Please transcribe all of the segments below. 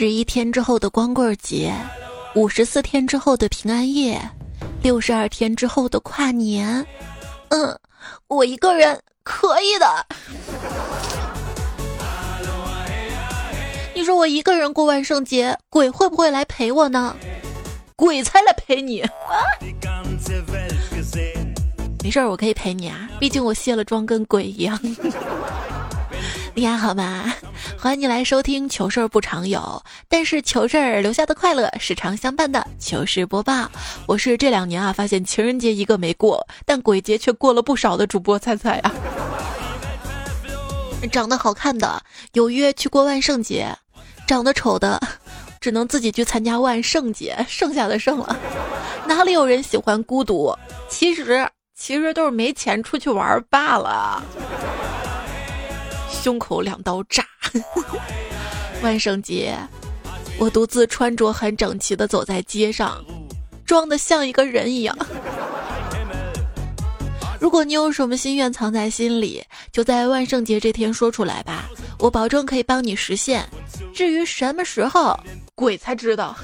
十一天之后的光棍节，五十四天之后的平安夜，六十二天之后的跨年。嗯，我一个人可以的。你说我一个人过万圣节，鬼会不会来陪我呢？鬼才来陪你。没事，我可以陪你啊，毕竟我卸了妆跟鬼一样。你还好吗？欢迎你来收听糗事儿不常有，但是糗事儿留下的快乐是常相伴的糗事播报。我是这两年啊，发现情人节一个没过，但鬼节却过了不少的主播菜菜啊。长得好看的有约去过万圣节，长得丑的只能自己去参加万圣节，剩下的剩了。哪里有人喜欢孤独？其实其实都是没钱出去玩罢了。胸口两刀炸。万圣节，我独自穿着很整齐的走在街上，装的像一个人一样。如果你有什么心愿藏在心里，就在万圣节这天说出来吧，我保证可以帮你实现。至于什么时候，鬼才知道。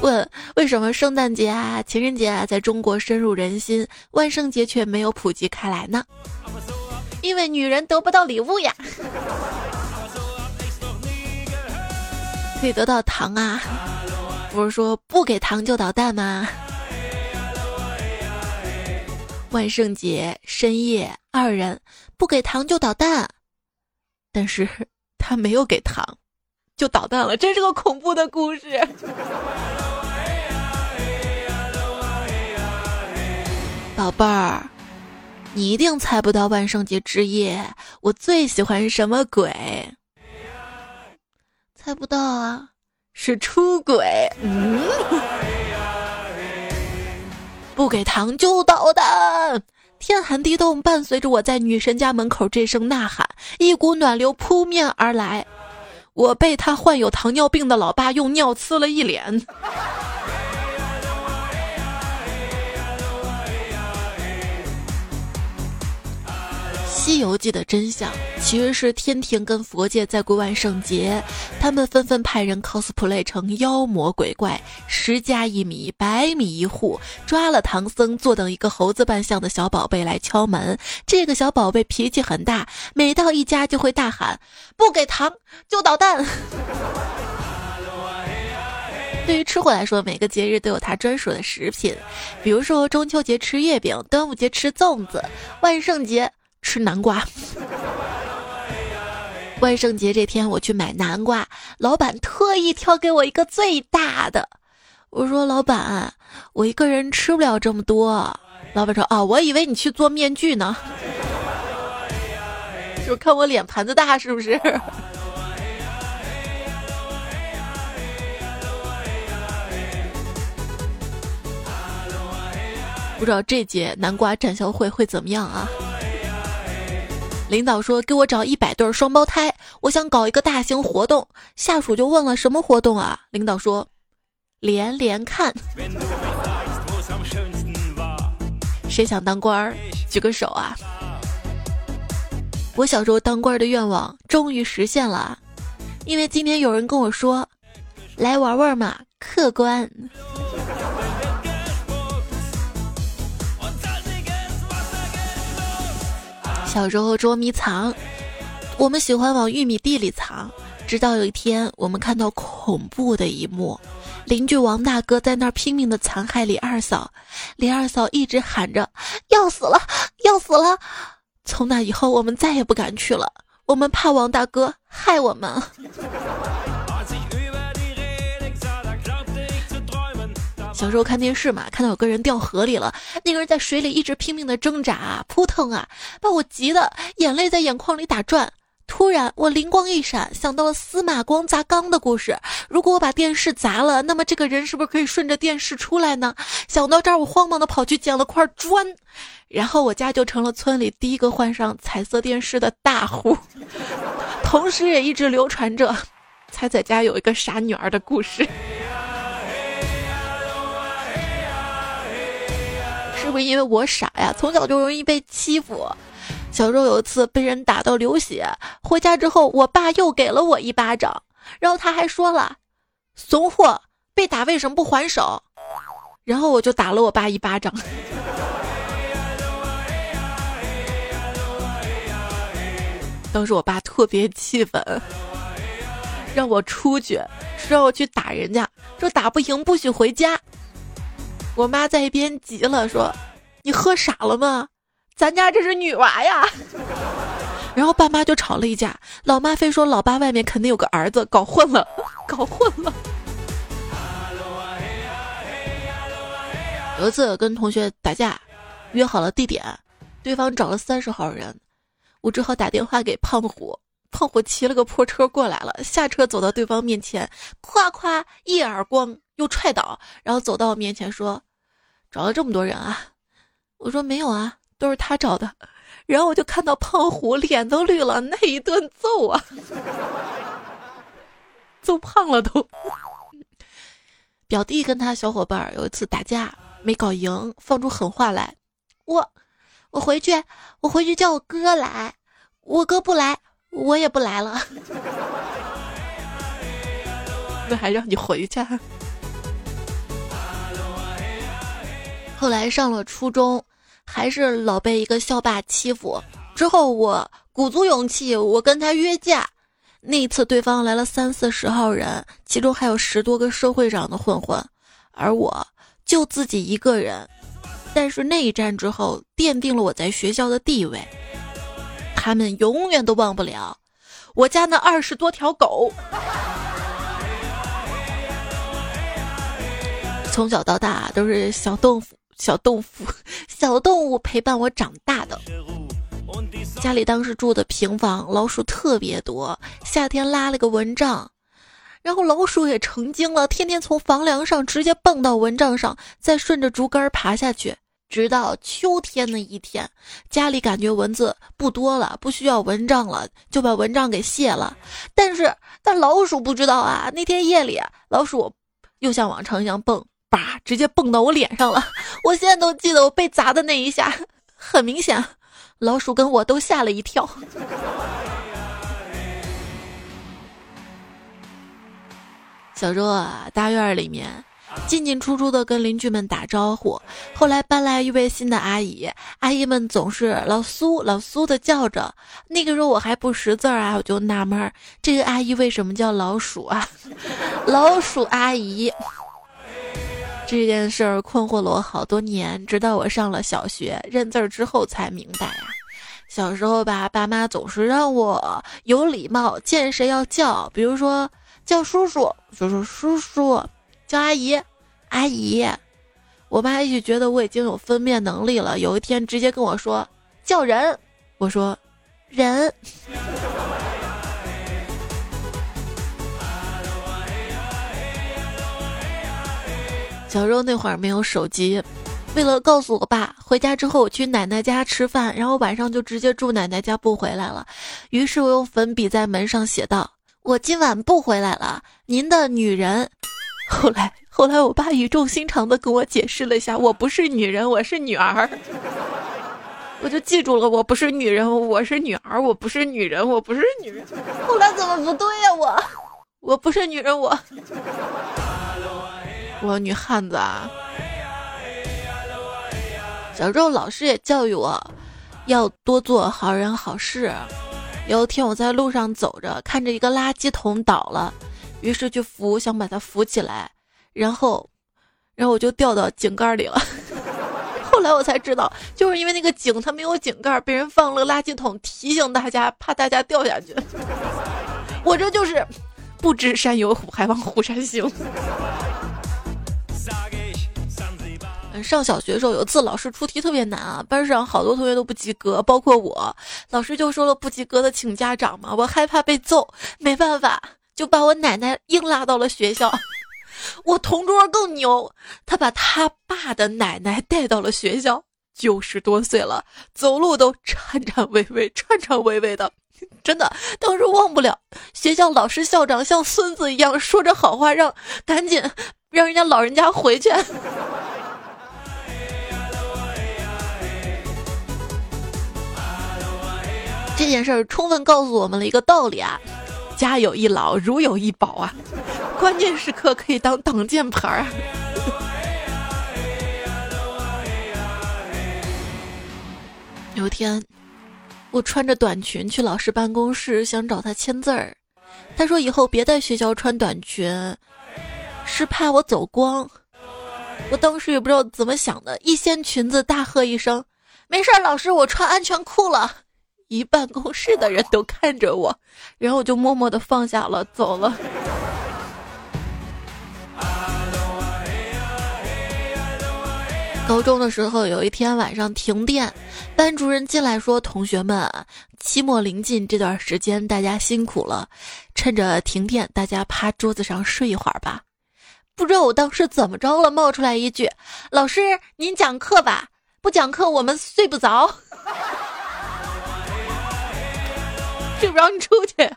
问为什么圣诞节啊、情人节啊在中国深入人心，万圣节却没有普及开来呢？因为女人得不到礼物呀，可以得到糖啊，不是说不给糖就捣蛋吗？万圣节深夜，二人不给糖就捣蛋，但是他没有给糖，就捣蛋了，真是个恐怖的故事。宝贝儿。你一定猜不到万圣节之夜我最喜欢什么鬼？猜不到啊，是出轨。嗯，不给糖就捣蛋。天寒地冻，伴随着我在女神家门口这声呐喊，一股暖流扑面而来，我被他患有糖尿病的老爸用尿呲了一脸。《西游记》的真相其实是天庭跟佛界在过万圣节，他们纷纷派人 cosplay 成妖魔鬼怪，十家一米，百米一户，抓了唐僧，坐等一个猴子扮相的小宝贝来敲门。这个小宝贝脾气很大，每到一家就会大喊：“不给糖就捣蛋。”对于吃货来说，每个节日都有它专属的食品，比如说中秋节吃月饼，端午节吃粽子，万圣节。吃南瓜。万圣节这天，我去买南瓜，老板特意挑给我一个最大的。我说：“老板，我一个人吃不了这么多。”老板说：“啊，我以为你去做面具呢，就看我脸盘子大是不是？” 不知道这届南瓜展销会会怎么样啊？领导说：“给我找一百对双胞胎，我想搞一个大型活动。”下属就问了：“什么活动啊？”领导说：“连连看。”谁想当官儿？举个手啊！我小时候当官的愿望终于实现了，因为今天有人跟我说：“来玩玩嘛，客官。”小时候捉迷藏，我们喜欢往玉米地里藏。直到有一天，我们看到恐怖的一幕：邻居王大哥在那儿拼命的残害李二嫂，李二嫂一直喊着要死了，要死了。从那以后，我们再也不敢去了，我们怕王大哥害我们。小时候看电视嘛，看到有个人掉河里了，那个人在水里一直拼命的挣扎，扑腾啊，把我急得眼泪在眼眶里打转。突然我灵光一闪，想到了司马光砸缸的故事。如果我把电视砸了，那么这个人是不是可以顺着电视出来呢？想到这儿，我慌忙的跑去捡了块砖，然后我家就成了村里第一个换上彩色电视的大户，同时也一直流传着彩彩家有一个傻女儿的故事。不是因为我傻呀？从小就容易被欺负。小时候有一次被人打到流血，回家之后我爸又给了我一巴掌。然后他还说了：“怂货，被打为什么不还手？”然后我就打了我爸一巴掌。当时我爸特别气愤，让我出去，说让我去打人家，说打不赢不许回家。我妈在一边急了，说：“你喝傻了吗？咱家这是女娃呀！” 然后爸妈就吵了一架，老妈非说老爸外面肯定有个儿子，搞混了，搞混了。有一次跟同学打架，约好了地点，对方找了三十号人。我只好打电话给胖虎，胖虎骑了个破车过来了，下车走到对方面前，夸夸一耳光又踹倒，然后走到我面前说：“找了这么多人啊？”我说：“没有啊，都是他找的。”然后我就看到胖虎脸都绿了，那一顿揍啊，揍胖了都。表弟跟他小伙伴有一次打架没搞赢，放出狠话来，我。我回去，我回去叫我哥来，我哥不来，我也不来了。那还让你回去？后来上了初中，还是老被一个校霸欺负。之后我鼓足勇气，我跟他约架。那次对方来了三四十号人，其中还有十多个社会上的混混，而我就自己一个人。但是那一战之后，奠定了我在学校的地位。他们永远都忘不了我家那二十多条狗。从小到大都是小动物、小动物、小动物陪伴我长大的。家里当时住的平房，老鼠特别多。夏天拉了个蚊帐，然后老鼠也成精了，天天从房梁上直接蹦到蚊帐上，再顺着竹竿爬下去。直到秋天的一天，家里感觉蚊子不多了，不需要蚊帐了，就把蚊帐给卸了。但是，但老鼠不知道啊，那天夜里，老鼠又像往常一样蹦，叭，直接蹦到我脸上了。我现在都记得我被砸的那一下，很明显，老鼠跟我都吓了一跳。小时候啊，大院里面。进进出出的跟邻居们打招呼，后来搬来一位新的阿姨，阿姨们总是老苏老苏的叫着。那个时候我还不识字啊，我就纳闷，这个阿姨为什么叫老鼠啊？老鼠阿姨，这件事儿困惑了我好多年，直到我上了小学认字儿之后才明白呀。小时候吧，爸妈总是让我有礼貌，见谁要叫，比如说叫叔叔，就说叔叔。叫阿姨，阿姨，我妈一直觉得我已经有分辨能力了。有一天，直接跟我说叫人，我说人。小时候那会儿没有手机，为了告诉我爸回家之后我去奶奶家吃饭，然后晚上就直接住奶奶家不回来了。于是我用粉笔在门上写道：“我今晚不回来了，您的女人。”后来，后来，我爸语重心长的跟我解释了一下，我不是女人，我是女儿。我就记住了，我不是女人，我是女儿，我不是女人，我不是女人。后来怎么不对呀？我，我不是女人，我，我女汉子啊。小时候老师也教育我，要多做好人好事。有一天我在路上走着，看着一个垃圾桶倒了。于是去扶，想把它扶起来，然后，然后我就掉到井盖里了。后来我才知道，就是因为那个井它没有井盖，被人放了个垃圾桶，提醒大家，怕大家掉下去。我这就是不知山有虎，还望虎山行。上小学的时候，有一次老师出题特别难啊，班上好多同学都不及格，包括我。老师就说了，不及格的请家长嘛。我害怕被揍，没办法。就把我奶奶硬拉到了学校，我同桌更牛，他把他爸的奶奶带到了学校，九十多岁了，走路都颤颤巍巍、颤颤巍巍的，真的，当时忘不了学校老师、校长像孙子一样说着好话，让赶紧让人家老人家回去。这件事儿充分告诉我们了一个道理啊。家有一老，如有一宝啊，关键时刻可以当挡箭牌啊。有天，我穿着短裙去老师办公室，想找他签字儿。他说以后别在学校穿短裙，是怕我走光。我当时也不知道怎么想的，一掀裙子大喝一声：“没事，老师，我穿安全裤了。”一办公室的人都看着我，然后我就默默的放下了，走了。高中的时候，有一天晚上停电，班主任进来说：“同学们，期末临近，这段时间大家辛苦了，趁着停电，大家趴桌子上睡一会儿吧。”不知道我当时怎么着了，冒出来一句：“老师，您讲课吧，不讲课我们睡不着。”就不让你出去。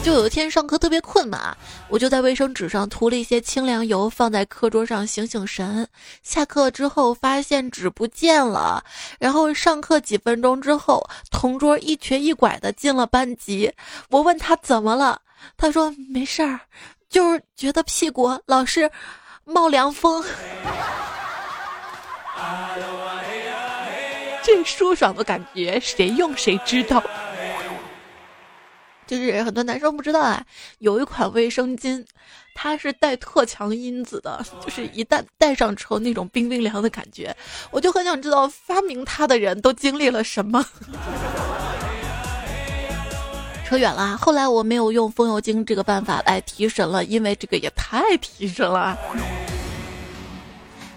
就有一天上课特别困嘛，我就在卫生纸上涂了一些清凉油，放在课桌上醒醒神。下课之后发现纸不见了，然后上课几分钟之后，同桌一瘸一拐的进了班级。我问他怎么了，他说没事儿，就是觉得屁股老是冒凉风。这舒爽的感觉，谁用谁知道。就是很多男生不知道啊，有一款卫生巾，它是带特强因子的，就是一旦戴上之后，那种冰冰凉的感觉，我就很想知道发明它的人都经历了什么。扯远了，后来我没有用风油精这个办法来提神了，因为这个也太提神了，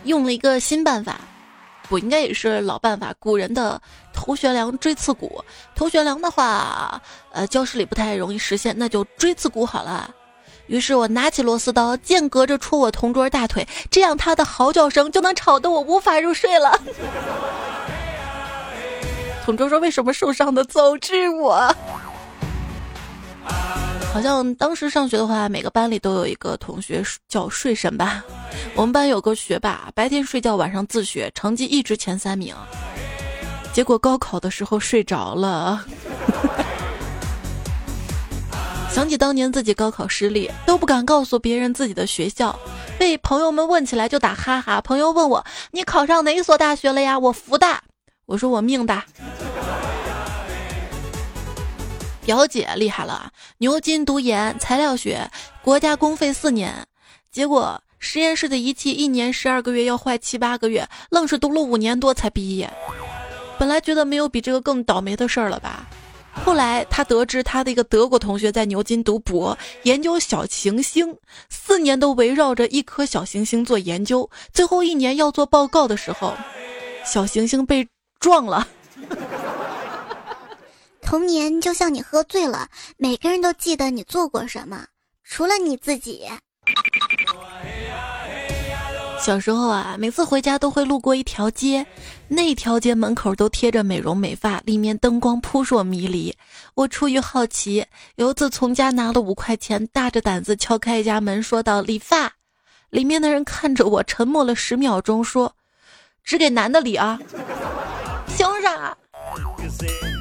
用了一个新办法。不应该也是老办法，古人的头悬梁锥刺股。头悬梁的话，呃，教室里不太容易实现，那就锥刺股好了。于是我拿起螺丝刀，间隔着戳我同桌大腿，这样他的嚎叫声就能吵得我无法入睡了。同桌说：“为什么受伤的总是我？”好像当时上学的话，每个班里都有一个同学叫睡神吧。我们班有个学霸，白天睡觉，晚上自学，成绩一直前三名。结果高考的时候睡着了。想起当年自己高考失利，都不敢告诉别人自己的学校，被朋友们问起来就打哈哈。朋友问我：“你考上哪所大学了呀？”我福大。我说我命大。表姐厉害了，牛津读研材料学，国家公费四年，结果实验室的仪器一年十二个月要坏七八个月，愣是读了五年多才毕业。本来觉得没有比这个更倒霉的事儿了吧，后来他得知他的一个德国同学在牛津读博，研究小行星，四年都围绕着一颗小行星做研究，最后一年要做报告的时候，小行星被撞了。童年就像你喝醉了，每个人都记得你做过什么，除了你自己。小时候啊，每次回家都会路过一条街，那条街门口都贴着美容美发，里面灯光扑朔迷离。我出于好奇，有一次从家拿了五块钱，大着胆子敲开一家门，说道：“理发。”里面的人看着我，沉默了十秒钟，说：“只给男的理啊，凭啥？”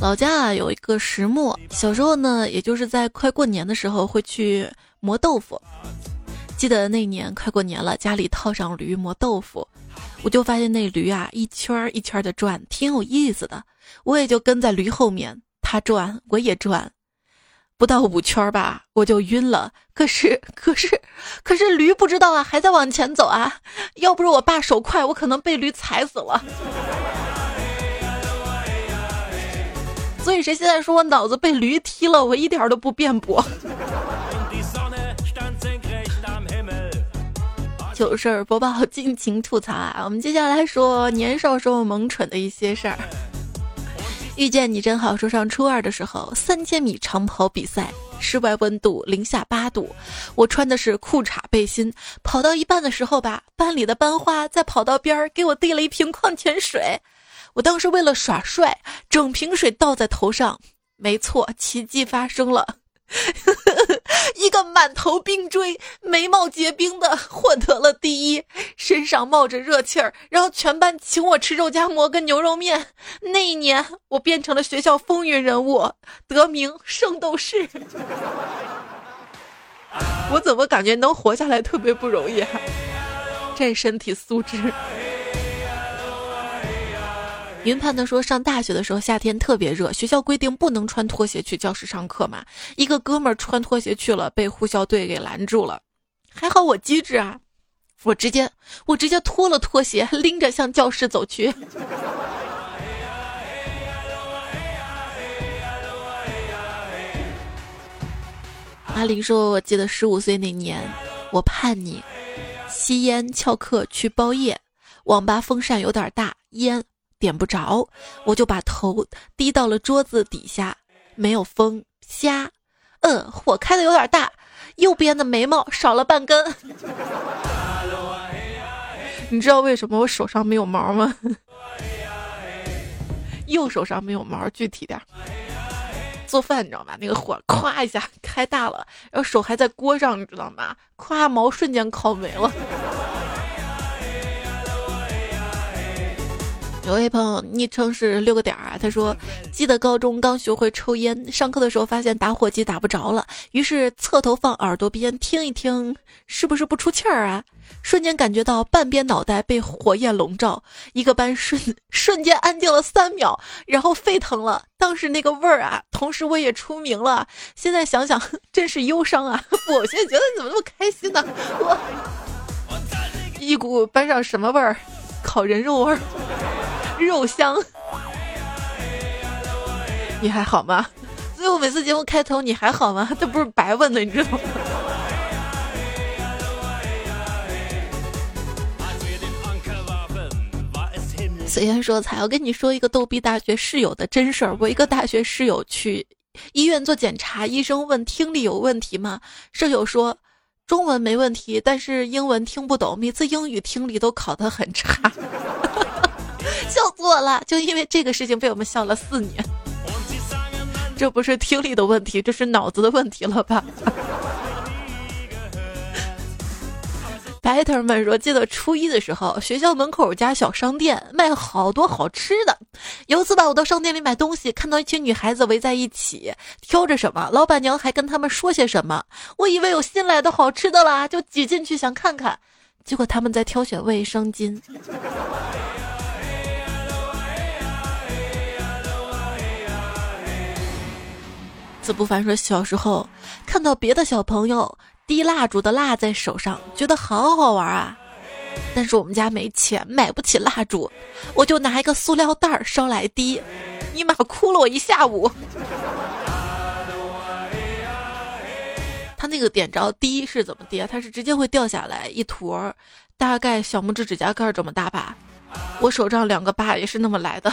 老家啊有一个石磨，小时候呢，也就是在快过年的时候会去磨豆腐。记得那年快过年了，家里套上驴磨豆腐，我就发现那驴啊一圈一圈的转，挺有意思的。我也就跟在驴后面，它转我也转，不到五圈吧，我就晕了。可是可是可是驴不知道啊，还在往前走啊。要不是我爸手快，我可能被驴踩死了。所以谁现在说我脑子被驴踢了，我一点都不辩驳。糗事儿播报，尽情吐槽啊！我们接下来说年少时候萌蠢的一些事儿。遇见你真好，说上初二的时候，三千米长跑比赛，室外温度零下八度，我穿的是裤衩背心，跑到一半的时候吧，班里的班花在跑道边儿给我递了一瓶矿泉水。我当时为了耍帅，整瓶水倒在头上，没错，奇迹发生了，一个满头冰锥、眉毛结冰的获得了第一，身上冒着热气儿，然后全班请我吃肉夹馍跟牛肉面。那一年，我变成了学校风云人物，得名圣斗士。我怎么感觉能活下来特别不容易？这身体素质。云盘的说，上大学的时候夏天特别热，学校规定不能穿拖鞋去教室上课嘛。一个哥们儿穿拖鞋去了，被护校队给拦住了。还好我机智啊，我直接我直接脱了拖鞋，拎着向教室走去。阿林说：“我记得十五岁那年，我叛逆，吸烟翘课去包夜，网吧风扇有点大，烟点不着，我就把头低到了桌子底下，没有风，瞎，嗯，火开的有点大，右边的眉毛少了半根。你知道为什么我手上没有毛吗？右手上没有毛，具体点。”做饭你知道吗？那个火咵一下开大了，然后手还在锅上，你知道吗？咵毛瞬间烤没了。有位朋友昵称是六个点儿啊，他说记得高中刚学会抽烟，上课的时候发现打火机打不着了，于是侧头放耳朵边听一听，是不是不出气儿啊？瞬间感觉到半边脑袋被火焰笼罩，一个班瞬 瞬间安静了三秒，然后沸腾了。当时那个味儿啊，同时我也出名了。现在想想 真是忧伤啊！我现在觉得你怎么那么开心呢？我一股班上什么味儿？烤人肉味儿。肉香，你还好吗？所以我每次节目开头你还好吗？这不是白问的，你知道吗？虽然说才要跟你说一个逗逼大学室友的真事儿。我一个大学室友去医院做检查，医生问听力有问题吗？舍友说中文没问题，但是英文听不懂，每次英语听力都考得很差。笑死我了！就因为这个事情被我们笑了四年，这不是听力的问题，这是脑子的问题了吧？白头们说，记得初一的时候，学校门口有家小商店，卖好多好吃的。有一次吧，我到商店里买东西，看到一群女孩子围在一起，挑着什么，老板娘还跟他们说些什么。我以为有新来的好吃的啦，就挤进去想看看，结果他们在挑选卫生巾。子不凡说：“小时候看到别的小朋友滴蜡烛的蜡在手上，觉得好好玩啊。但是我们家没钱，买不起蜡烛，我就拿一个塑料袋烧来滴，尼玛哭了我一下午。他那个点着滴是怎么滴啊？他是直接会掉下来一坨，大概小拇指指甲盖这么大吧。我手上两个疤也是那么来的。”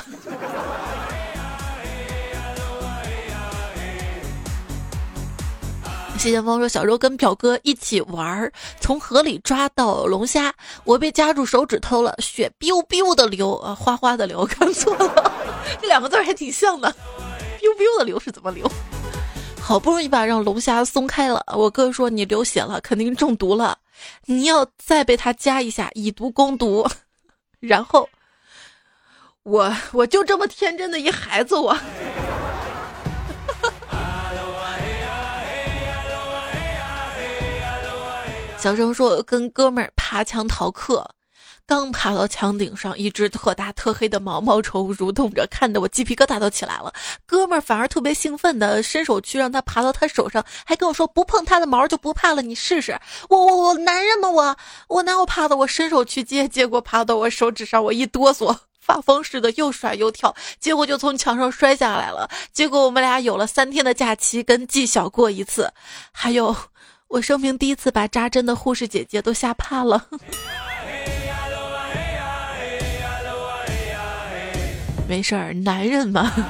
谢剑锋说：“小时候跟表哥一起玩儿，从河里抓到龙虾，我被夹住手指头了，血 biu biu 的流，啊，哗哗的流，看错了，这两个字还挺像的，biu biu 的流是怎么流？好不容易把让龙虾松开了，我哥说你流血了，肯定中毒了，你要再被他夹一下，以毒攻毒。然后，我我就这么天真的一孩子，我。”小声说：“跟哥们儿爬墙逃课，刚爬到墙顶上，一只特大特黑的毛毛虫蠕动着，看得我鸡皮疙瘩都起来了。哥们儿反而特别兴奋的伸手去让他爬到他手上，还跟我说不碰他的毛就不怕了，你试试。我我我男人吗？我我哪有怕的？我伸手去接，结果爬到我手指上，我一哆嗦，发疯似的又甩又跳，结果就从墙上摔下来了。结果我们俩有了三天的假期，跟纪晓过一次，还有。”我生平第一次把扎针的护士姐姐都吓怕了。没事儿，男人嘛。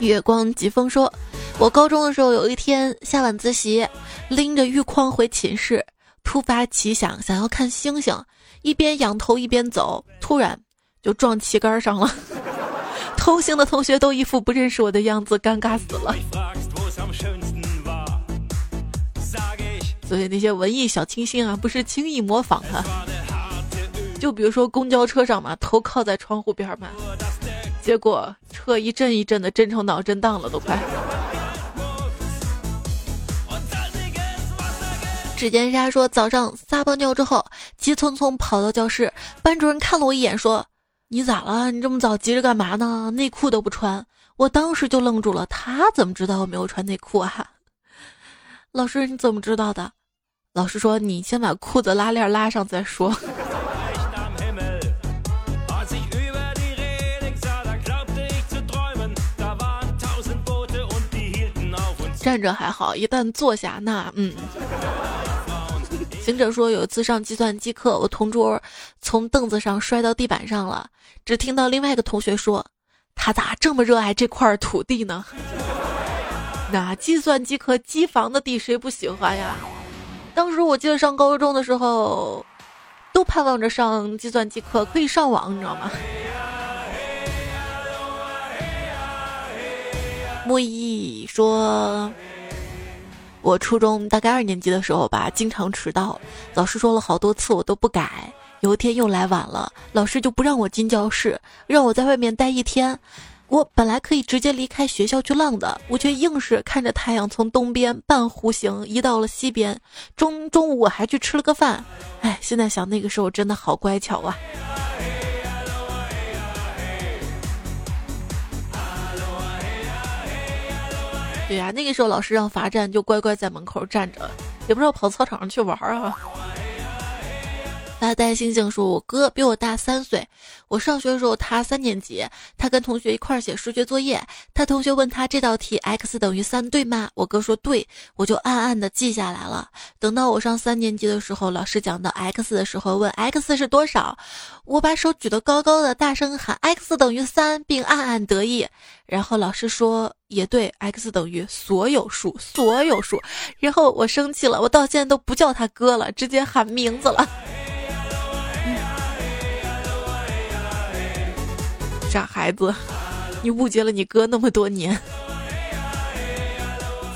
月光疾风说：“我高中的时候有一天下晚自习，拎着浴筐回寝室，突发奇想，想要看星星，一边仰头一边走，突然就撞旗杆上了。”同行的同学都一副不认识我的样子，尴尬死了。所以那些文艺小清新啊，不是轻易模仿的。就比如说公交车上嘛，头靠在窗户边嘛，结果车一阵一阵的震成脑震荡了，都快。指尖沙说早上撒泡尿之后，急匆匆跑到教室，班主任看了我一眼说：“你咋了？你这么早急着干嘛呢？内裤都不穿。”我当时就愣住了，他怎么知道我没有穿内裤啊？老师你怎么知道的？老师说你先把裤子拉链拉上再说。站着还好，一旦坐下，那嗯。行者说，有一次上计算机课，我同桌从凳子上摔到地板上了，只听到另外一个同学说：“他咋这么热爱这块土地呢？”那计算机课机房的地谁不喜欢呀？当时我记得上高中的时候，都盼望着上计算机课可以上网，你知道吗？木易说。我初中大概二年级的时候吧，经常迟到，老师说了好多次我都不改。有一天又来晚了，老师就不让我进教室，让我在外面待一天。我本来可以直接离开学校去浪的，我却硬是看着太阳从东边半弧形移到了西边。中中午我还去吃了个饭。哎，现在想那个时候真的好乖巧啊。对呀，那个时候老师让罚站，就乖乖在门口站着，也不知道跑操场上去玩啊。发呆星星说：“我哥比我大三岁，我上学的时候他三年级，他跟同学一块儿写数学作业，他同学问他这道题 x 等于三对吗？我哥说对，我就暗暗的记下来了。等到我上三年级的时候，老师讲到 x 的时候问 x 是多少，我把手举得高高的，大声喊 x 等于三，并暗暗得意。然后老师说。”也对，x 等于所有数，所有数。然后我生气了，我到现在都不叫他哥了，直接喊名字了。孩子，你误解了你哥那么多年。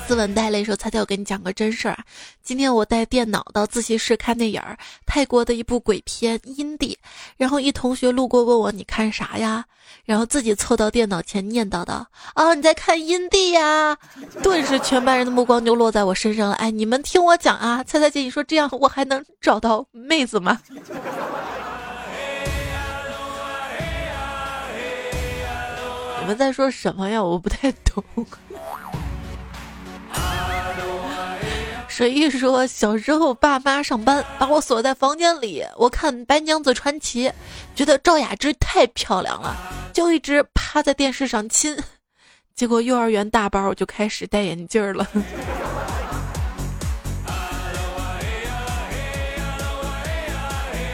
斯文带泪说：“猜猜我跟你讲个真事儿！今天我带电脑到自习室看电影儿，泰国的一部鬼片《阴地》。然后一同学路过问我：‘你看啥呀？’然后自己凑到电脑前念叨道：‘啊，你在看《阴地》呀！’顿时全班人的目光就落在我身上了。哎，你们听我讲啊！猜猜姐，你说这样我还能找到妹子吗？你们在说什么呀？我不太懂。”水玉说，小时候爸妈上班把我锁在房间里，我看《白娘子传奇》，觉得赵雅芝太漂亮了，就一直趴在电视上亲。结果幼儿园大班我就开始戴眼镜了。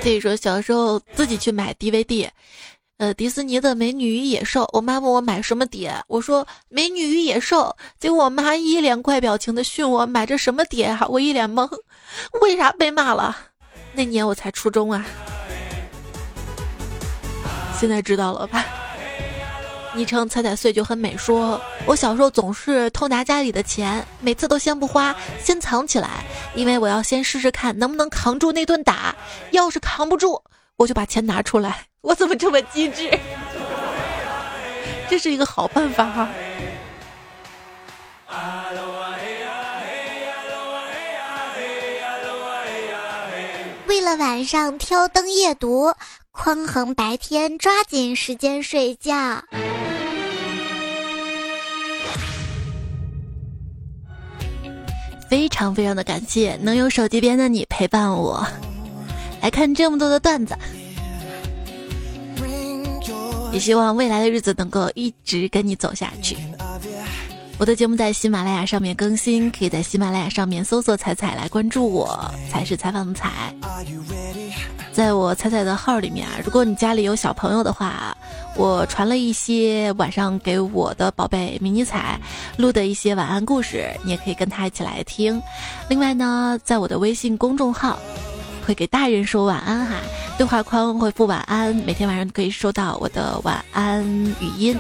自己说小时候自己去买 DVD。呃，迪士尼的《美女与野兽》，我妈问我买什么碟，我说《美女与野兽》，结果我妈一脸怪表情的训我买这什么碟啊，我一脸懵，为啥被骂了？那年我才初中啊，现在知道了吧？昵称彩彩碎就很美，说我小时候总是偷拿家里的钱，每次都先不花，先藏起来，因为我要先试试看能不能扛住那顿打，要是扛不住，我就把钱拿出来。我怎么这么机智？这是一个好办法哈。为了晚上挑灯夜读，匡衡白天抓紧时间睡觉。非常非常的感谢能有手机边的你陪伴我，来看这么多的段子。也希望未来的日子能够一直跟你走下去。我的节目在喜马拉雅上面更新，可以在喜马拉雅上面搜索“彩彩”来关注我，才是采访的彩。在我彩彩的号里面啊，如果你家里有小朋友的话，我传了一些晚上给我的宝贝迷你彩录的一些晚安故事，你也可以跟他一起来听。另外呢，在我的微信公众号。给大人说晚安哈，对话框回复晚安，每天晚上可以收到我的晚安语音。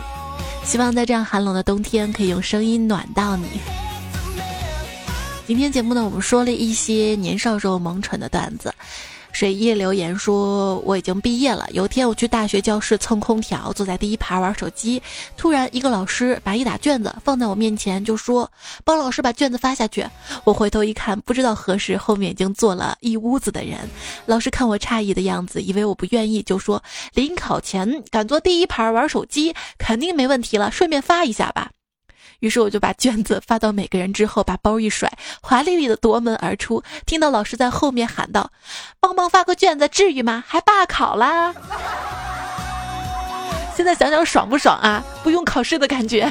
希望在这样寒冷的冬天，可以用声音暖到你。今天节目呢，我们说了一些年少时候萌蠢的段子。水叶留言说：“我已经毕业了。有一天我去大学教室蹭空调，坐在第一排玩手机。突然，一个老师把一沓卷子放在我面前，就说：‘帮老师把卷子发下去。’我回头一看，不知道何时后面已经坐了一屋子的人。老师看我诧异的样子，以为我不愿意，就说：‘临考前敢坐第一排玩手机，肯定没问题了，顺便发一下吧。’”于是我就把卷子发到每个人之后，把包一甩，华丽丽的夺门而出。听到老师在后面喊道：“帮忙发个卷子，至于吗？还罢考啦！”现在想想爽不爽啊？不用考试的感觉。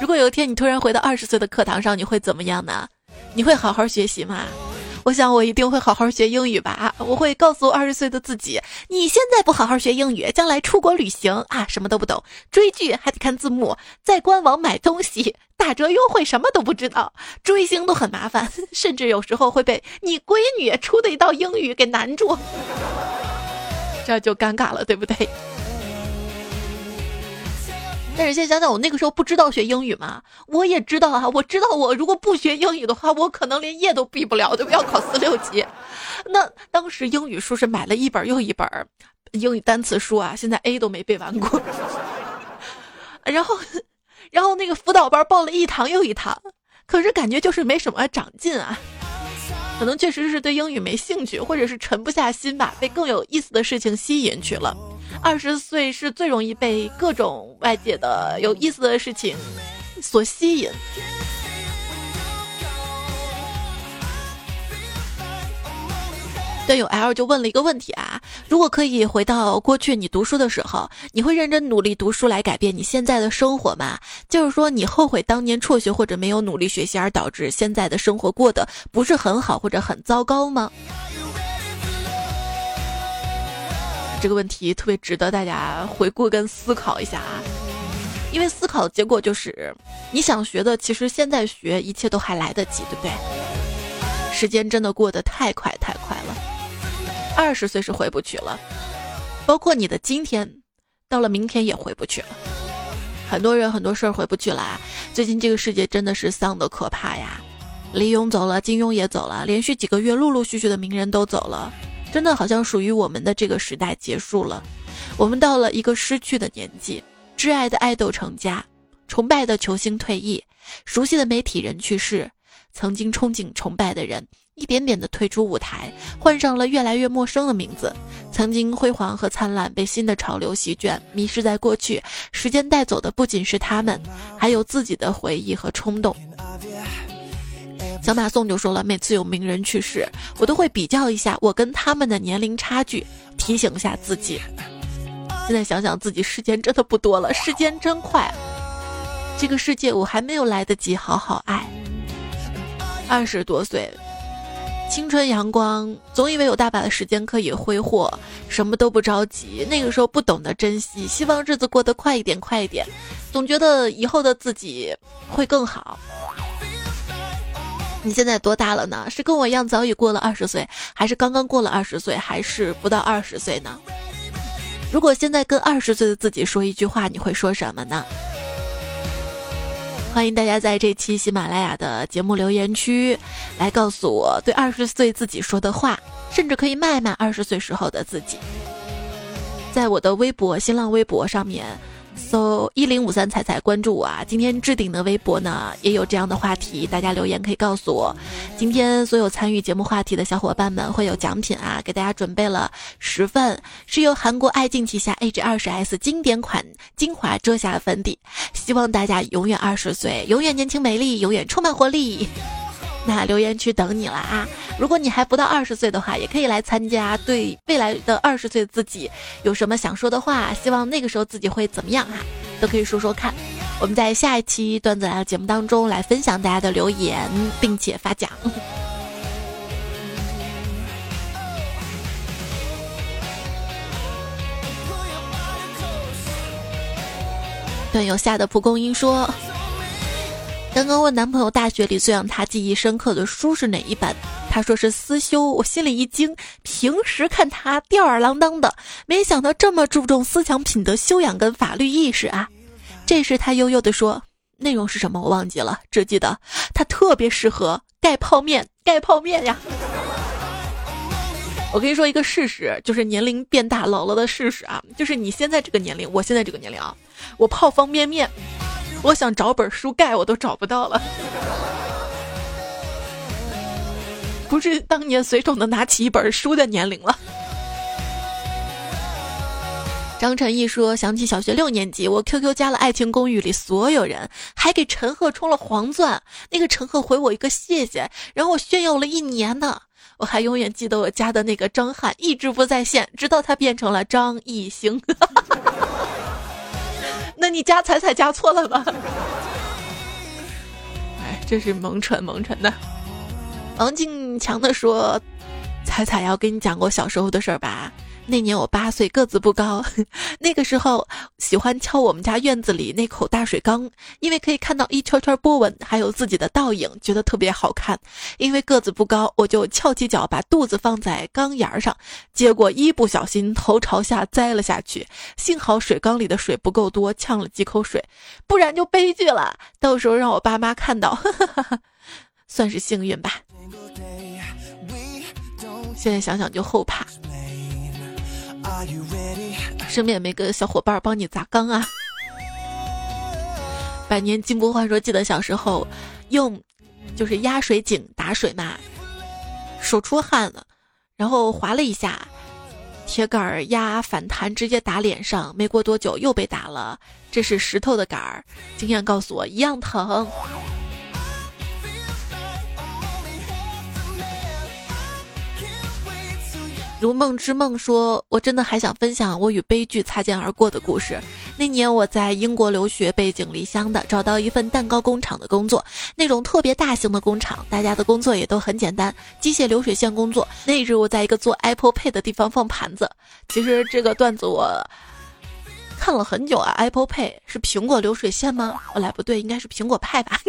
如果有一天你突然回到二十岁的课堂上，你会怎么样呢？你会好好学习吗？我想我一定会好好学英语吧。我会告诉二十岁的自己：你现在不好好学英语，将来出国旅行啊，什么都不懂。追剧还得看字幕，在官网买东西打折优惠什么都不知道。追星都很麻烦，甚至有时候会被你闺女出的一道英语给难住，这就尴尬了，对不对？但是现在想想，我那个时候不知道学英语吗？我也知道啊，我知道我如果不学英语的话，我可能连业都毕不了，对不？要考四六级。那当时英语书是买了一本又一本英语单词书啊，现在 A 都没背完过。然后，然后那个辅导班报了一堂又一堂，可是感觉就是没什么长进啊。可能确实是对英语没兴趣，或者是沉不下心吧，被更有意思的事情吸引去了。二十岁是最容易被各种外界的有意思的事情所吸引。段友 L 就问了一个问题啊：如果可以回到过去你读书的时候，你会认真努力读书来改变你现在的生活吗？就是说，你后悔当年辍学或者没有努力学习而导致现在的生活过得不是很好或者很糟糕吗？这个问题特别值得大家回顾跟思考一下啊，因为思考的结果就是，你想学的其实现在学一切都还来得及，对不对？时间真的过得太快太快了，二十岁是回不去了，包括你的今天，到了明天也回不去了。很多人很多事儿回不去了啊！最近这个世界真的是丧的可怕呀，李勇走了，金庸也走了，连续几个月陆陆续续的名人都走了。真的好像属于我们的这个时代结束了，我们到了一个失去的年纪，挚爱的爱豆成家，崇拜的球星退役，熟悉的媒体人去世，曾经憧憬崇拜的人一点点的退出舞台，换上了越来越陌生的名字，曾经辉煌和灿烂被新的潮流席卷，迷失在过去，时间带走的不仅是他们，还有自己的回忆和冲动。小马宋就说了，每次有名人去世，我都会比较一下我跟他们的年龄差距，提醒一下自己。现在想想自己时间真的不多了，时间真快，这个世界我还没有来得及好好爱。二十多岁，青春阳光，总以为有大把的时间可以挥霍，什么都不着急。那个时候不懂得珍惜，希望日子过得快一点，快一点，总觉得以后的自己会更好。你现在多大了呢？是跟我一样早已过了二十岁，还是刚刚过了二十岁，还是不到二十岁呢？如果现在跟二十岁的自己说一句话，你会说什么呢？欢迎大家在这期喜马拉雅的节目留言区来告诉我对二十岁自己说的话，甚至可以卖卖二十岁时候的自己。在我的微博、新浪微博上面。搜一零五三彩彩关注我啊！今天置顶的微博呢也有这样的话题，大家留言可以告诉我。今天所有参与节目话题的小伙伴们会有奖品啊，给大家准备了十份，是由韩国爱敬旗下 AG 二十 S 经典款精华遮瑕粉底，希望大家永远二十岁，永远年轻美丽，永远充满活力。那留言区等你了啊！如果你还不到二十岁的话，也可以来参加。对未来的二十岁自己有什么想说的话？希望那个时候自己会怎么样啊？都可以说说看。我们在下一期段子来了节目当中来分享大家的留言，并且发奖。段友下的蒲公英说。刚刚问男朋友大学里最让他记忆深刻的书是哪一本，他说是思修，我心里一惊。平时看他吊儿郎当的，没想到这么注重思想品德修养跟法律意识啊。这时他悠悠地说：“内容是什么？我忘记了，只记得他特别适合盖泡面，盖泡面呀。”我跟你说一个事实，就是年龄变大老了的事实啊，就是你现在这个年龄，我现在这个年龄啊，我泡方便面，我想找本书盖我都找不到了。不是当年随手能拿起一本书的年龄了。张晨一说想起小学六年级，我 QQ 加了《爱情公寓》里所有人，还给陈赫充了黄钻。那个陈赫回我一个谢谢，然后我炫耀了一年呢。我还永远记得我加的那个张翰一直不在线，直到他变成了张艺兴。那你加彩彩加错了吧？哎，这是萌蠢萌蠢的。王静强的说：“彩彩要跟你讲过小时候的事儿吧？那年我八岁，个子不高，那个时候喜欢敲我们家院子里那口大水缸，因为可以看到一圈圈波纹，还有自己的倒影，觉得特别好看。因为个子不高，我就翘起脚把肚子放在缸沿上，结果一不小心头朝下栽了下去。幸好水缸里的水不够多，呛了几口水，不然就悲剧了。到时候让我爸妈看到，算是幸运吧。”现在想想就后怕，身边也没个小伙伴帮你砸缸啊！百年金不换说，记得小时候用就是压水井打水嘛，手出汗了，然后划了一下，铁杆儿压反弹，直接打脸上，没过多久又被打了。这是石头的杆儿，经验告诉我一样疼。如梦之梦说：“我真的还想分享我与悲剧擦肩而过的故事。那年我在英国留学，背井离乡的找到一份蛋糕工厂的工作，那种特别大型的工厂，大家的工作也都很简单，机械流水线工作。那日我在一个做 Apple Pay 的地方放盘子。其实这个段子我看了很久啊，Apple Pay 是苹果流水线吗？后来不对，应该是苹果派吧。”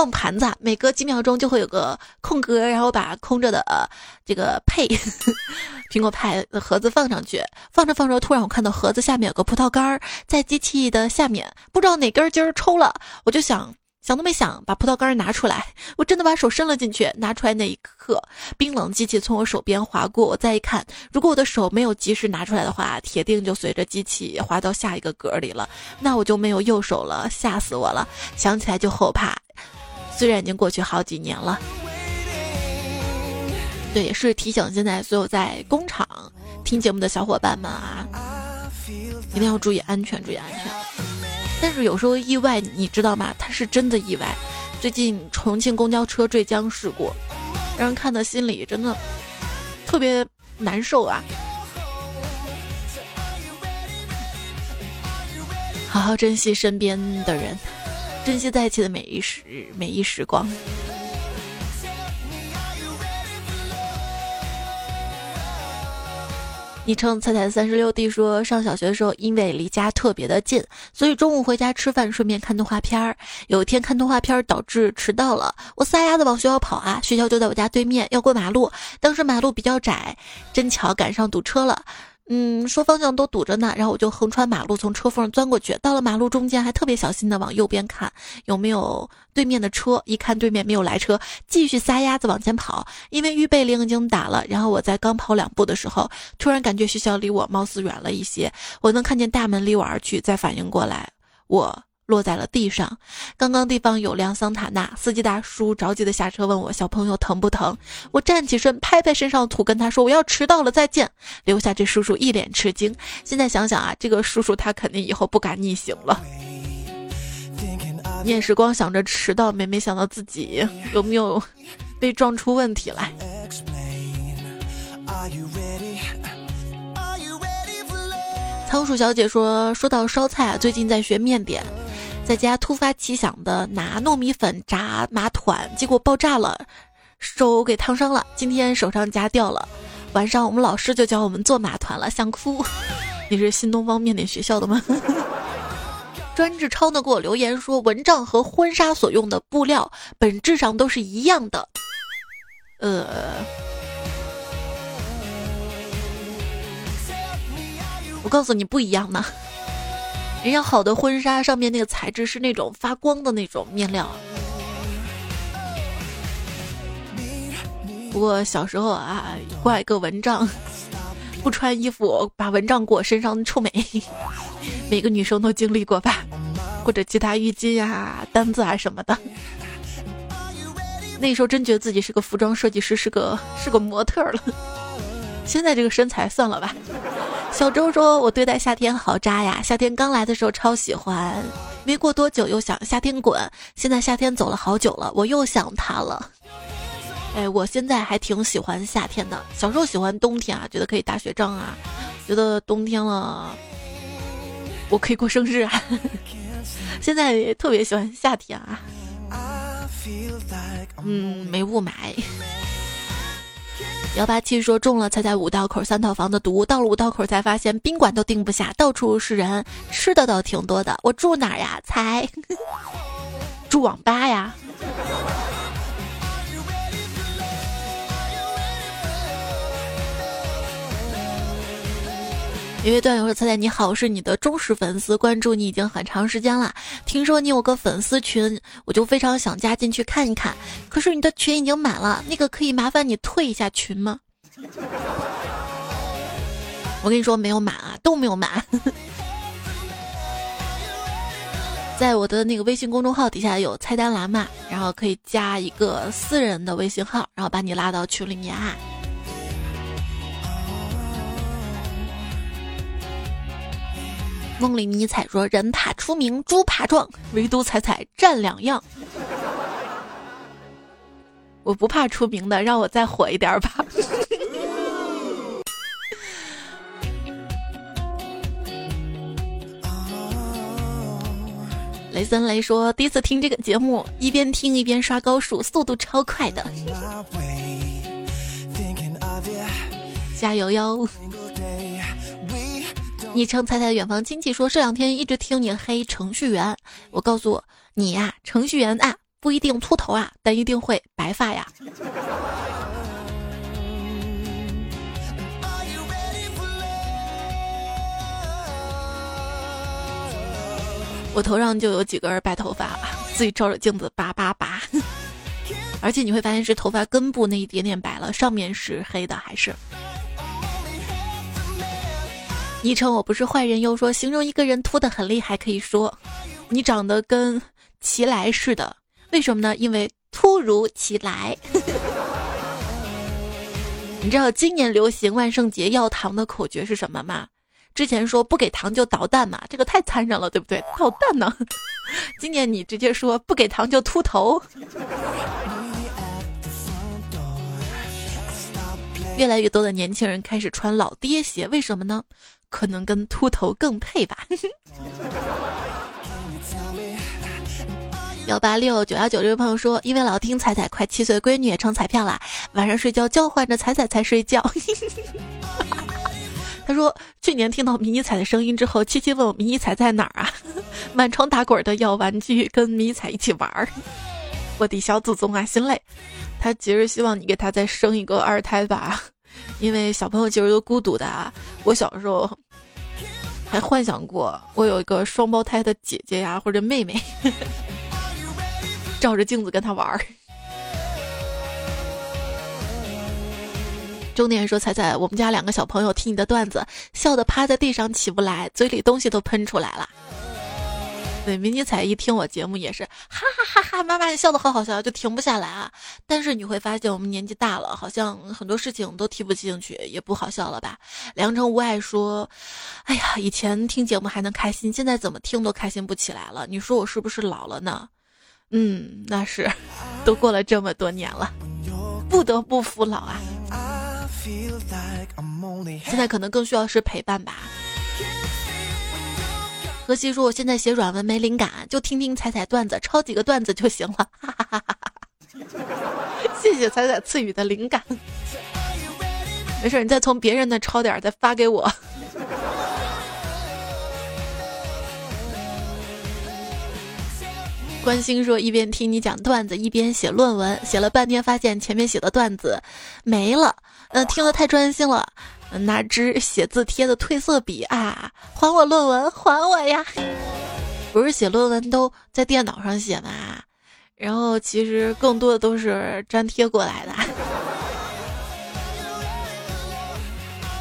放盘子，每隔几秒钟就会有个空格，然后把空着的呃这个配 苹果派的盒子放上去。放着放着，突然我看到盒子下面有个葡萄干儿，在机器的下面，不知道哪根筋儿抽了，我就想想都没想，把葡萄干儿拿出来。我真的把手伸了进去，拿出来那一刻，冰冷机器从我手边划过。我再一看，如果我的手没有及时拿出来的话，铁定就随着机器滑到下一个格里了，那我就没有右手了，吓死我了！想起来就后怕。虽然已经过去好几年了，对，也是提醒现在所有在工厂听节目的小伙伴们啊，一定要注意安全，注意安全。但是有时候意外，你知道吗？它是真的意外。最近重庆公交车坠江事故，让人看的心里真的特别难受啊！好好珍惜身边的人。珍惜在一起的每一时每一时光。昵称彩彩三十六 D 说，上小学的时候，因为离家特别的近，所以中午回家吃饭，顺便看动画片儿。有一天看动画片儿导致迟到了，我撒丫子往学校跑啊，学校就在我家对面，要过马路。当时马路比较窄，真巧赶上堵车了。嗯，说方向都堵着呢，然后我就横穿马路，从车缝钻过去。到了马路中间，还特别小心的往右边看有没有对面的车。一看对面没有来车，继续撒丫子往前跑。因为预备铃已经打了，然后我在刚跑两步的时候，突然感觉学校离我貌似远了一些。我能看见大门离我而去，再反应过来，我。落在了地上。刚刚地方有辆桑塔纳，司机大叔着急的下车问我：“小朋友疼不疼？”我站起身，拍拍身上土，跟他说：“我要迟到了，再见。”留下这叔叔一脸吃惊。现在想想啊，这个叔叔他肯定以后不敢逆行了。你也是光想着迟到，没没想到自己有没有被撞出问题来。仓鼠小姐说：“说到烧菜啊，最近在学面点。”在家突发奇想的拿糯米粉炸麻团，结果爆炸了，手给烫伤了。今天手上夹掉了。晚上我们老师就教我们做麻团了，想哭。你是新东方面点学校的吗？专治超呢给我留言说，蚊帐和婚纱所用的布料本质上都是一样的。呃，我告诉你不一样呢。人家好的婚纱上面那个材质是那种发光的那种面料。不过小时候啊，挂一个蚊帐，不穿衣服把蚊帐裹身上臭美，每个女生都经历过吧？或者其他浴巾呀、单子啊什么的。那时候真觉得自己是个服装设计师，是个是个模特了。现在这个身材算了吧。小周说：“我对待夏天好渣呀，夏天刚来的时候超喜欢，没过多久又想夏天滚。现在夏天走了好久了，我又想他了。哎，我现在还挺喜欢夏天的。小时候喜欢冬天啊，觉得可以打雪仗啊，觉得冬天了我可以过生日啊。现在特别喜欢夏天啊。嗯，没雾霾。”幺八七说中了，才在五道口三套房的毒，到了五道口才发现宾馆都订不下，到处是人，吃的倒挺多的。我住哪呀？猜，住网吧呀。一位段友说：“猜猜你好，我是你的忠实粉丝，关注你已经很长时间了。听说你有个粉丝群，我就非常想加进去看一看。可是你的群已经满了，那个可以麻烦你退一下群吗？” 我跟你说没有满啊，都没有满。在我的那个微信公众号底下有菜单栏嘛，然后可以加一个私人的微信号，然后把你拉到群里面啊。梦里迷彩说：“人怕出名，猪怕壮，唯独彩彩占两样。我不怕出名的，让我再火一点吧。雷森雷说：“第一次听这个节目，一边听一边刷高数，速度超快的。加油哟！”昵称猜猜远方亲戚说这两天一直听你黑程序员，我告诉你呀，程序员啊不一定秃头啊，但一定会白发呀。我头上就有几根白头发，自己照着镜子拔拔拔，而且你会发现是头发根部那一点点白了，上面是黑的，还是。昵称我不是坏人，又说形容一个人秃的很厉害，可以说你长得跟齐来似的。为什么呢？因为突如其来。你知道今年流行万圣节要糖的口诀是什么吗？之前说不给糖就捣蛋嘛，这个太残忍了，对不对？捣蛋呢？今年你直接说不给糖就秃头。越来越多的年轻人开始穿老爹鞋，为什么呢？可能跟秃头更配吧。幺八六九幺九这位朋友说，因为老听彩彩快七岁的闺女也成彩票了，晚上睡觉交换着彩彩才睡觉。他说，去年听到迷你彩的声音之后，七七问我迷你彩在哪儿啊？满床打滚的要玩具，跟迷彩一起玩儿。我的小祖宗啊，心累。他其实希望你给他再生一个二胎吧。因为小朋友其实都孤独的啊，我小时候还幻想过我有一个双胞胎的姐姐呀或者妹妹，照着镜子跟他玩儿。中年人说：“彩彩，我们家两个小朋友听你的段子，笑得趴在地上起不来，嘴里东西都喷出来了。”对，迷你彩一听我节目也是哈哈哈哈，妈妈你笑的好好笑，就停不下来啊。但是你会发现我们年纪大了，好像很多事情都提不进去，也不好笑了吧？良辰无爱说，哎呀，以前听节目还能开心，现在怎么听都开心不起来了。你说我是不是老了呢？嗯，那是，都过了这么多年了，不得不服老啊。现在可能更需要是陪伴吧。荷西说：“我现在写软文没灵感，就听听彩彩段子，抄几个段子就行了。”哈哈哈哈哈谢谢彩彩赐予的灵感。没事，你再从别人那抄点，再发给我。关心说一边听你讲段子一边写论文，写了半天发现前面写的段子没了，嗯，听得太专心了，拿支写字贴的褪色笔啊，还我论文，还我呀！不是写论文都在电脑上写吗？然后其实更多的都是粘贴过来的。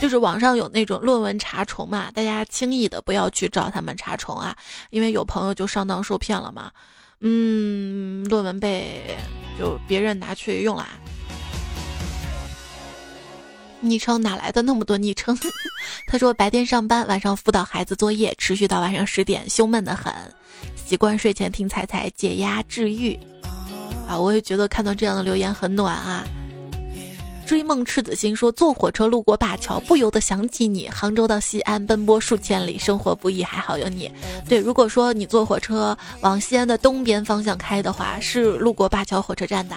就是网上有那种论文查重嘛，大家轻易的不要去找他们查重啊，因为有朋友就上当受骗了嘛。嗯，论文被就别人拿去用啦。昵称哪来的那么多昵称？他说白天上班，晚上辅导孩子作业，持续到晚上十点，胸闷的很。习惯睡前听彩彩解压治愈。啊，我也觉得看到这样的留言很暖啊。追梦赤子心说：“坐火车路过灞桥，不由得想起你。杭州到西安奔波数千里，生活不易，还好有你。”对，如果说你坐火车往西安的东边方向开的话，是路过灞桥火车站的。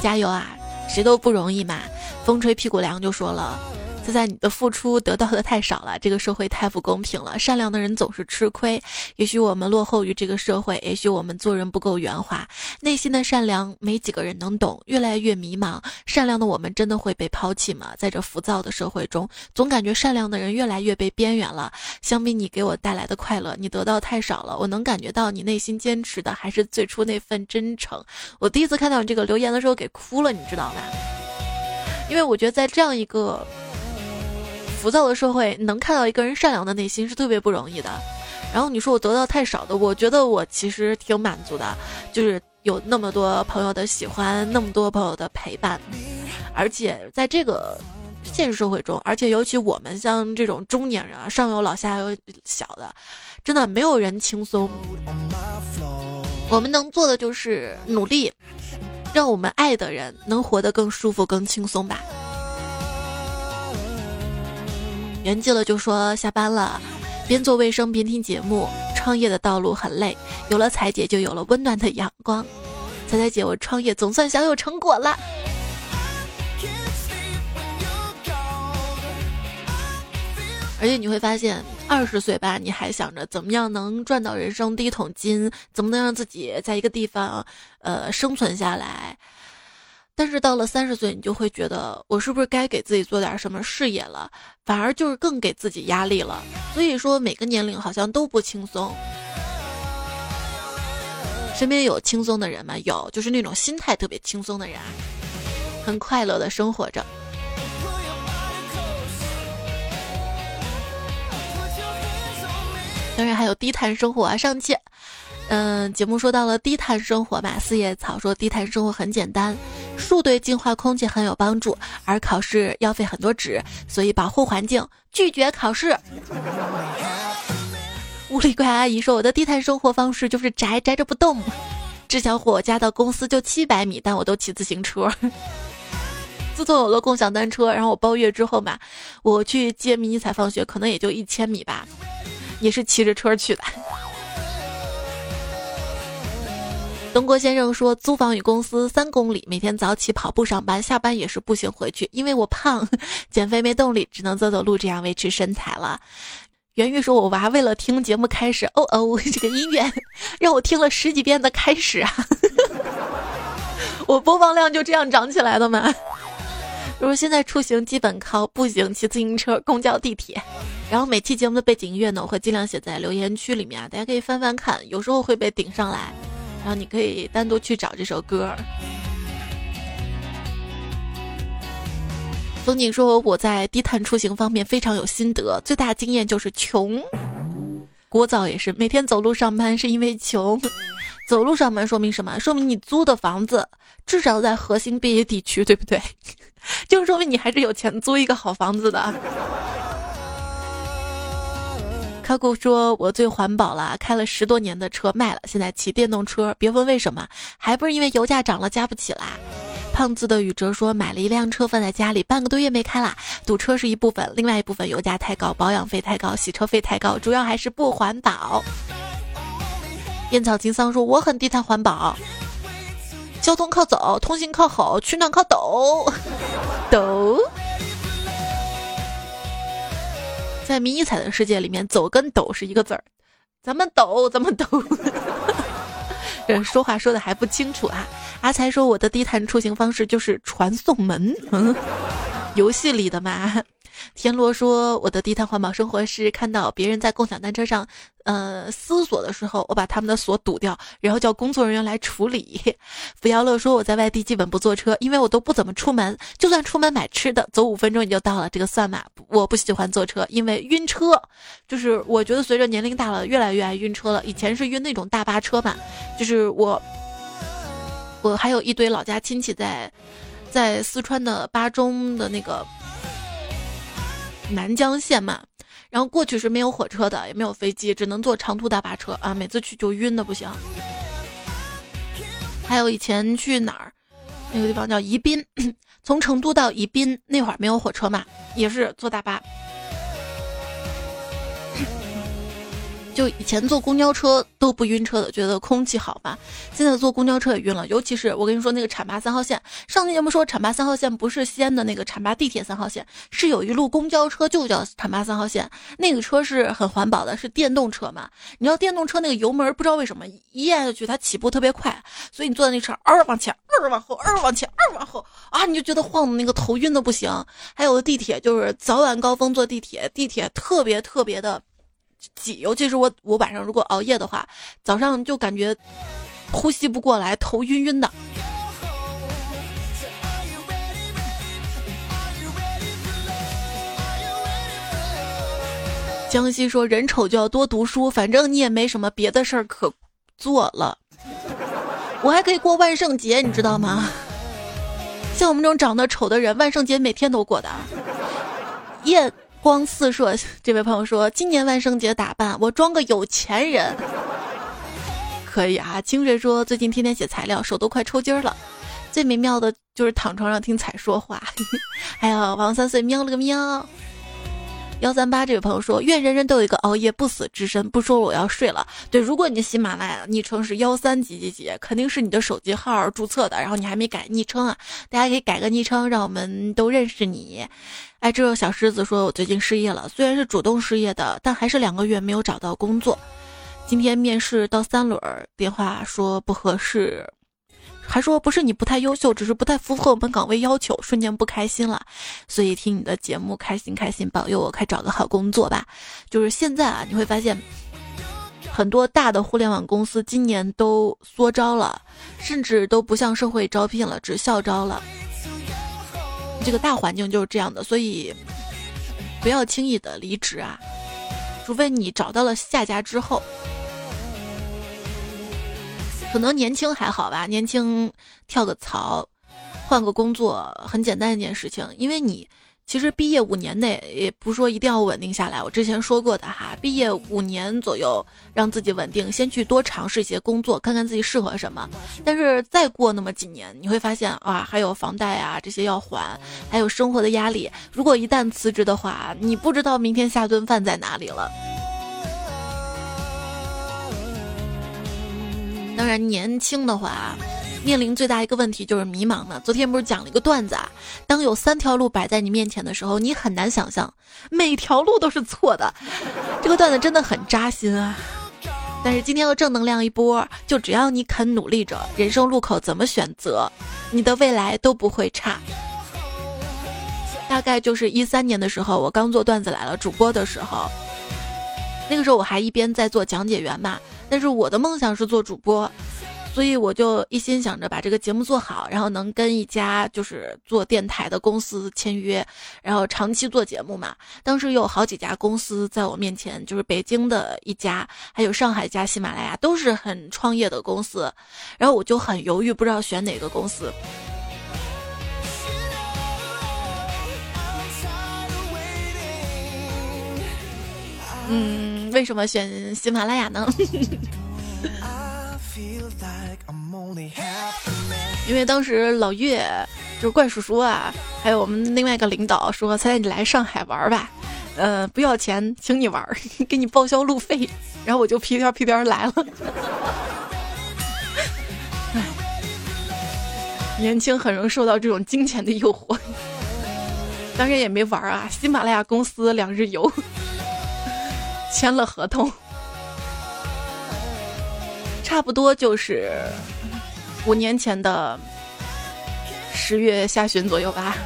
加油啊！谁都不容易嘛。风吹屁股凉就说了。现在你的付出得到的太少了，这个社会太不公平了。善良的人总是吃亏。也许我们落后于这个社会，也许我们做人不够圆滑，内心的善良没几个人能懂。越来越迷茫，善良的我们真的会被抛弃吗？在这浮躁的社会中，总感觉善良的人越来越被边缘了。相比你给我带来的快乐，你得到太少了。我能感觉到你内心坚持的还是最初那份真诚。我第一次看到你这个留言的时候，给哭了，你知道吧？因为我觉得在这样一个。浮躁的社会，能看到一个人善良的内心是特别不容易的。然后你说我得到太少的，我觉得我其实挺满足的，就是有那么多朋友的喜欢，那么多朋友的陪伴，而且在这个现实社会中，而且尤其我们像这种中年人啊，上有老下有小的，真的没有人轻松。我们能做的就是努力，让我们爱的人能活得更舒服、更轻松吧。圆寂了就说下班了，边做卫生边听节目。创业的道路很累，有了彩姐就有了温暖的阳光。彩彩姐，我创业总算小有成果了。而且你会发现，二十岁吧，你还想着怎么样能赚到人生第一桶金，怎么能让自己在一个地方，呃，生存下来。但是到了三十岁，你就会觉得我是不是该给自己做点什么事业了？反而就是更给自己压力了。所以说每个年龄好像都不轻松。身边有轻松的人吗？有，就是那种心态特别轻松的人，很快乐的生活着。当然还有低碳生活啊，上期。嗯，节目说到了低碳生活嘛，四叶草说低碳生活很简单，树对净化空气很有帮助，而考试要费很多纸，所以保护环境，拒绝考试。物理怪阿姨说我的低碳生活方式就是宅宅着不动。志小伙家到公司就七百米，但我都骑自行车。自从有了共享单车，然后我包月之后嘛，我去接迷你彩放学可能也就一千米吧，也是骑着车去的。东郭先生说：“租房与公司三公里，每天早起跑步上班，下班也是步行回去。因为我胖，减肥没动力，只能走走路，这样维持身材了。”袁玉说：“我娃为了听节目开始，哦哦，这个音乐让我听了十几遍的开始啊！我播放量就这样涨起来的吗？如果现在出行基本靠步行、骑自行车、公交、地铁。然后每期节目的背景音乐呢，我会尽量写在留言区里面啊，大家可以翻翻看，有时候会被顶上来。”然后你可以单独去找这首歌。风景说：“我在低碳出行方面非常有心得，最大经验就是穷。聒噪也是每天走路上班是因为穷。走路上班说明什么？说明你租的房子至少在核心便业地区，对不对？就说明你还是有钱租一个好房子的。”卡古说：“我最环保了，开了十多年的车卖了，现在骑电动车。别问为什么，还不是因为油价涨了加不起啦。”胖子的宇哲说：“买了一辆车放在家里，半个多月没开啦。堵车是一部分，另外一部分油价太高，保养费太高，洗车费太高，主要还是不环保。”烟草金桑说：“我很低碳环保，交通靠走，通信靠吼，取暖靠抖，抖。”在迷彩的世界里面，走跟抖是一个字儿，咱们抖，咱们抖。这说话说的还不清楚啊！阿才说我的低碳出行方式就是传送门，嗯，游戏里的嘛。田螺说：“我的低碳环保生活是看到别人在共享单车上，呃，撕锁的时候，我把他们的锁堵掉，然后叫工作人员来处理。”福耀乐说：“我在外地基本不坐车，因为我都不怎么出门，就算出门买吃的，走五分钟也就到了。这个算吗？我不喜欢坐车，因为晕车。就是我觉得随着年龄大了，越来越爱晕车了。以前是晕那种大巴车嘛，就是我，我还有一堆老家亲戚在，在四川的巴中的那个。”南江县嘛，然后过去是没有火车的，也没有飞机，只能坐长途大巴车啊。每次去就晕的不行。还有以前去哪儿，那个地方叫宜宾，从成都到宜宾那会儿没有火车嘛，也是坐大巴。就以前坐公交车都不晕车的，觉得空气好嘛。现在坐公交车也晕了，尤其是我跟你说那个浐灞三号线。上期节目说浐灞三号线不是西安的那个浐灞地铁三号线，是有一路公交车就叫浐灞三号线。那个车是很环保的，是电动车嘛。你知道电动车那个油门不知道为什么一按下去它起步特别快，所以你坐在那车二往前二往后二往前二往后啊，你就觉得晃的那个头晕的不行。还有地铁就是早晚高峰坐地铁，地铁特别特别的。挤，尤其是我，我晚上如果熬夜的话，早上就感觉呼吸不过来，头晕晕的。江西说人丑就要多读书，反正你也没什么别的事儿可做了。我还可以过万圣节，你知道吗？像我们这种长得丑的人，万圣节每天都过的。夜。光四射，这位朋友说：“今年万圣节打扮，我装个有钱人，可以啊。”清水说：“最近天天写材料，手都快抽筋了。最美妙的就是躺床上听彩说话。”还有王三岁喵了个喵。幺三八这位朋友说：“愿人人都有一个熬夜不死之身。”不说我要睡了。对，如果你的喜马拉雅昵称是幺三几几几，肯定是你的手机号注册的，然后你还没改昵称啊？大家可以改个昵称，让我们都认识你。哎，这位小狮子说：“我最近失业了，虽然是主动失业的，但还是两个月没有找到工作。今天面试到三轮，电话说不合适，还说不是你不太优秀，只是不太符合我们岗位要求，瞬间不开心了。所以听你的节目，开心开心，保佑我快找个好工作吧。就是现在啊，你会发现很多大的互联网公司今年都缩招了，甚至都不向社会招聘了，只校招了。”这个大环境就是这样的，所以不要轻易的离职啊，除非你找到了下家之后，可能年轻还好吧，年轻跳个槽，换个工作很简单一件事情，因为你。其实毕业五年内，也不说一定要稳定下来。我之前说过的哈，毕业五年左右让自己稳定，先去多尝试一些工作，看看自己适合什么。但是再过那么几年，你会发现啊，还有房贷啊这些要还，还有生活的压力。如果一旦辞职的话，你不知道明天下顿饭在哪里了。当然，年轻的话。面临最大一个问题就是迷茫嘛。昨天不是讲了一个段子啊？当有三条路摆在你面前的时候，你很难想象每条路都是错的。这个段子真的很扎心啊！但是今天要正能量一波，就只要你肯努力着，人生路口怎么选择，你的未来都不会差。大概就是一三年的时候，我刚做段子来了主播的时候，那个时候我还一边在做讲解员嘛，但是我的梦想是做主播。所以我就一心想着把这个节目做好，然后能跟一家就是做电台的公司签约，然后长期做节目嘛。当时有好几家公司在我面前，就是北京的一家，还有上海一家喜马拉雅，都是很创业的公司。然后我就很犹豫，不知道选哪个公司。嗯，为什么选喜马拉雅呢？因为当时老岳就是怪叔叔啊，还有我们另外一个领导说：“猜猜你来上海玩吧，呃，不要钱，请你玩，给你报销路费。”然后我就屁颠屁颠来了。年轻很容易受到这种金钱的诱惑，当然也没玩啊。喜马拉雅公司两日游，签了合同。差不多就是五年前的十月下旬左右吧，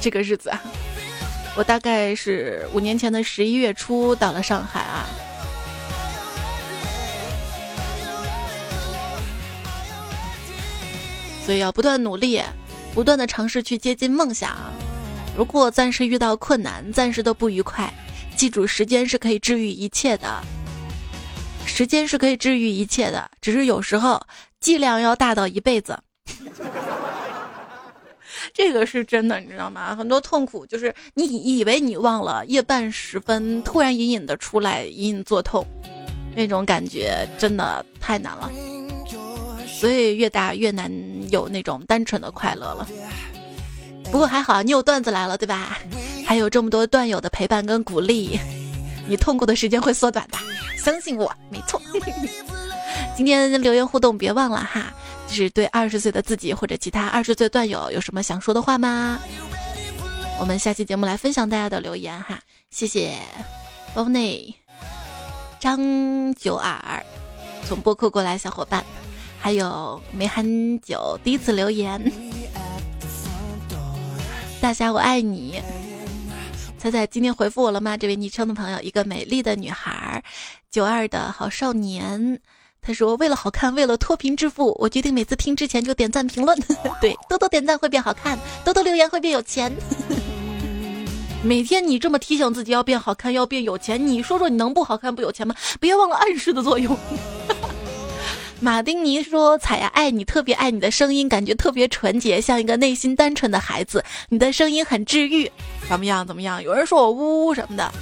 这个日子啊，我大概是五年前的十一月初到了上海啊，所以要不断努力，不断的尝试去接近梦想。如果暂时遇到困难，暂时的不愉快，记住，时间是可以治愈一切的。时间是可以治愈一切的，只是有时候剂量要大到一辈子。这个是真的，你知道吗？很多痛苦就是你以为你忘了，夜半时分突然隐隐的出来，隐隐作痛，那种感觉真的太难了。所以越大越难有那种单纯的快乐了。不过还好，你有段子来了，对吧？还有这么多段友的陪伴跟鼓励，你痛苦的时间会缩短的，相信我，没错。今天留言互动别忘了哈，就是对二十岁的自己或者其他二十岁段友有什么想说的话吗？我们下期节目来分享大家的留言哈，谢谢 b o n y、张九儿从播客过来小伙伴，还有没很久第一次留言。大侠，我爱你。彩彩今天回复我了吗？这位昵称的朋友，一个美丽的女孩，九二的好少年。他说：“为了好看，为了脱贫致富，我决定每次听之前就点赞评论。对，多多点赞会变好看，多多留言会变有钱。每天你这么提醒自己要变好看，要变有钱，你说说你能不好看不有钱吗？别忘了暗示的作用。”马丁尼说：“彩呀，爱你，特别爱你的声音，感觉特别纯洁，像一个内心单纯的孩子。你的声音很治愈，怎么样？怎么样？有人说我呜呜什么的，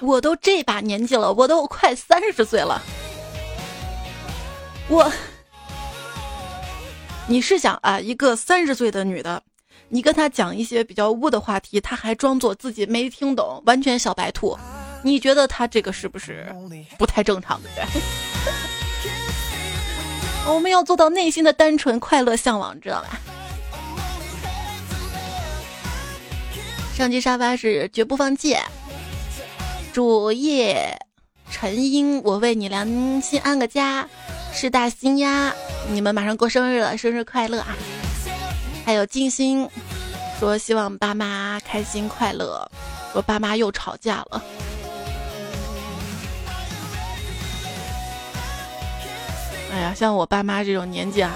我都这把年纪了，我都快三十岁了。我，你是想啊，一个三十岁的女的，你跟她讲一些比较污的话题，她还装作自己没听懂，完全小白兔。你觉得她这个是不是不太正常的？”我们要做到内心的单纯、快乐、向往，知道吧？上期沙发是绝不放弃。主页陈英，我为你良心安个家。是大新呀，你们马上过生日了，生日快乐啊！还有金星说希望爸妈开心快乐，我爸妈又吵架了。哎呀，像我爸妈这种年纪啊，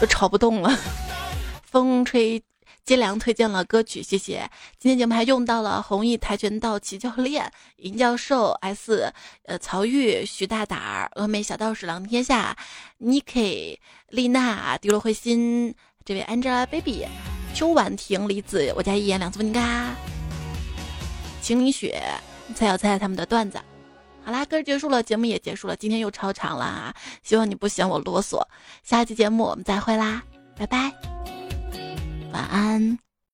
都吵不动了。风吹金凉推荐了歌曲，谢谢。今天节目还用到了弘毅跆拳道齐教练、尹教授、S、呃曹玉、徐大胆、峨眉小道士、狼天下、Niki、丽娜、迪罗慧心、这位 Angelababy、邱婉婷、李子、我家一言两次问嘎、秦明雪、蔡小蔡他们的段子。好啦，歌结束了，节目也结束了，今天又超长了，希望你不嫌我啰嗦。下期节目我们再会啦，拜拜，晚安。